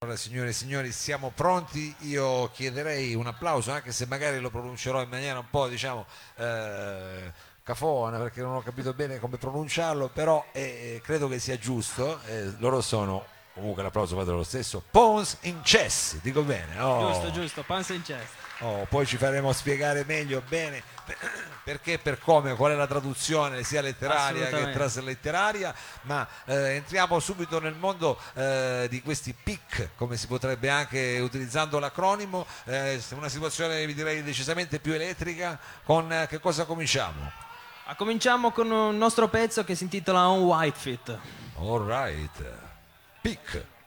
Allora, signore e signori, siamo pronti. Io chiederei un applauso, anche se magari lo pronuncerò in maniera un po', diciamo, eh, cafona, perché non ho capito bene come pronunciarlo, però eh, credo che sia giusto. Eh, loro sono, comunque l'applauso vado lo stesso, Pons in Chess, dico bene. Oh. Giusto, giusto, panza in chest. Oh, poi ci faremo spiegare meglio bene perché, per come, qual è la traduzione sia letteraria che trasletteraria, ma eh, entriamo subito nel mondo eh, di questi PIC, come si potrebbe anche utilizzando l'acronimo, eh, una situazione vi direi decisamente più elettrica, con eh, che cosa cominciamo? Ah, Cominciamo con un nostro pezzo che si intitola On White Fit. All right, PIC.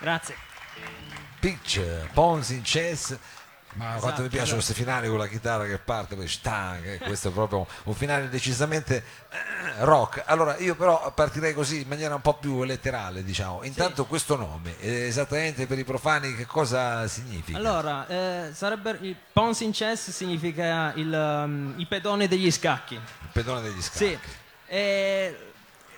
Grazie. Pitch, Pons in chess. Ma quanto Esatto, mi piacciono esatto. questi finali con la chitarra che parte, poi stang, eh, questo è proprio un finale decisamente eh, rock. Allora io però partirei così in maniera un po' più letterale, diciamo. Intanto questo nome, eh, esattamente per i profani che cosa significa? Allora, eh, sarebbe il Pons in chess significa il, um, il pedone degli scacchi. Il pedone degli scacchi. Sì. Eh,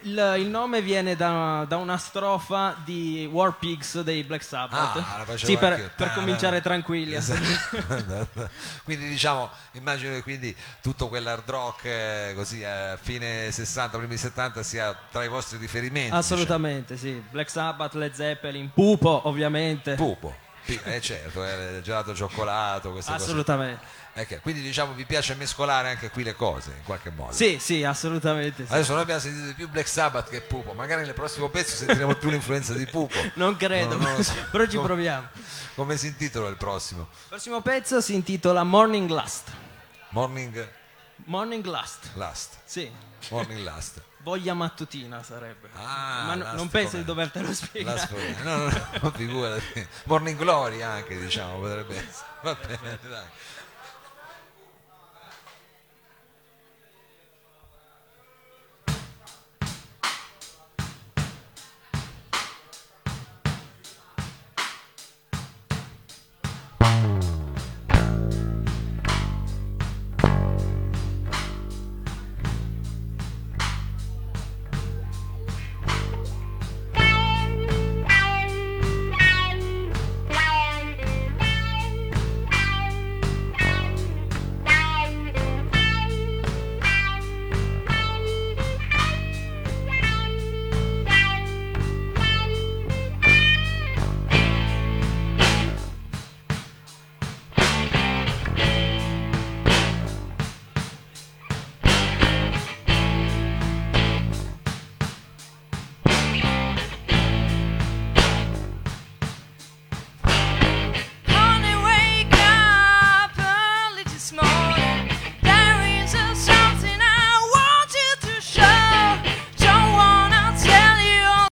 Il, il nome viene da, da una strofa di War Pigs dei Black Sabbath. Ah, sì, per, anch'io. per Ah, cominciare tranquilli. Esatto. quindi diciamo, immagino che quindi tutto quell'hard rock eh, così a fine 60, primi 70 sia tra i vostri riferimenti. Assolutamente, sì. Black Sabbath, Led Zeppelin, Pupo, ovviamente. diciamo. Pupo. Eh certo, eh, gelato cioccolato, queste cose. Assolutamente. Ok, Quindi diciamo vi piace mescolare anche qui le cose in qualche modo. Sì, sì, assolutamente. sì. Adesso noi abbiamo sentito più Black Sabbath che Pupo, magari nel prossimo pezzo sentiremo più l'influenza di Pupo. Non credo, No, lo so. però ci proviamo. Come si intitola il prossimo? Il prossimo pezzo si intitola Morning Lust. Morning Morning Lust, Last. sì. Morning Last. Voglia mattutina sarebbe. Ah, Ma no- non penso di dovertelo La spiegare. No, no, no, figurati. Morning Glory anche, diciamo, potrebbe essere. Va bene, dai.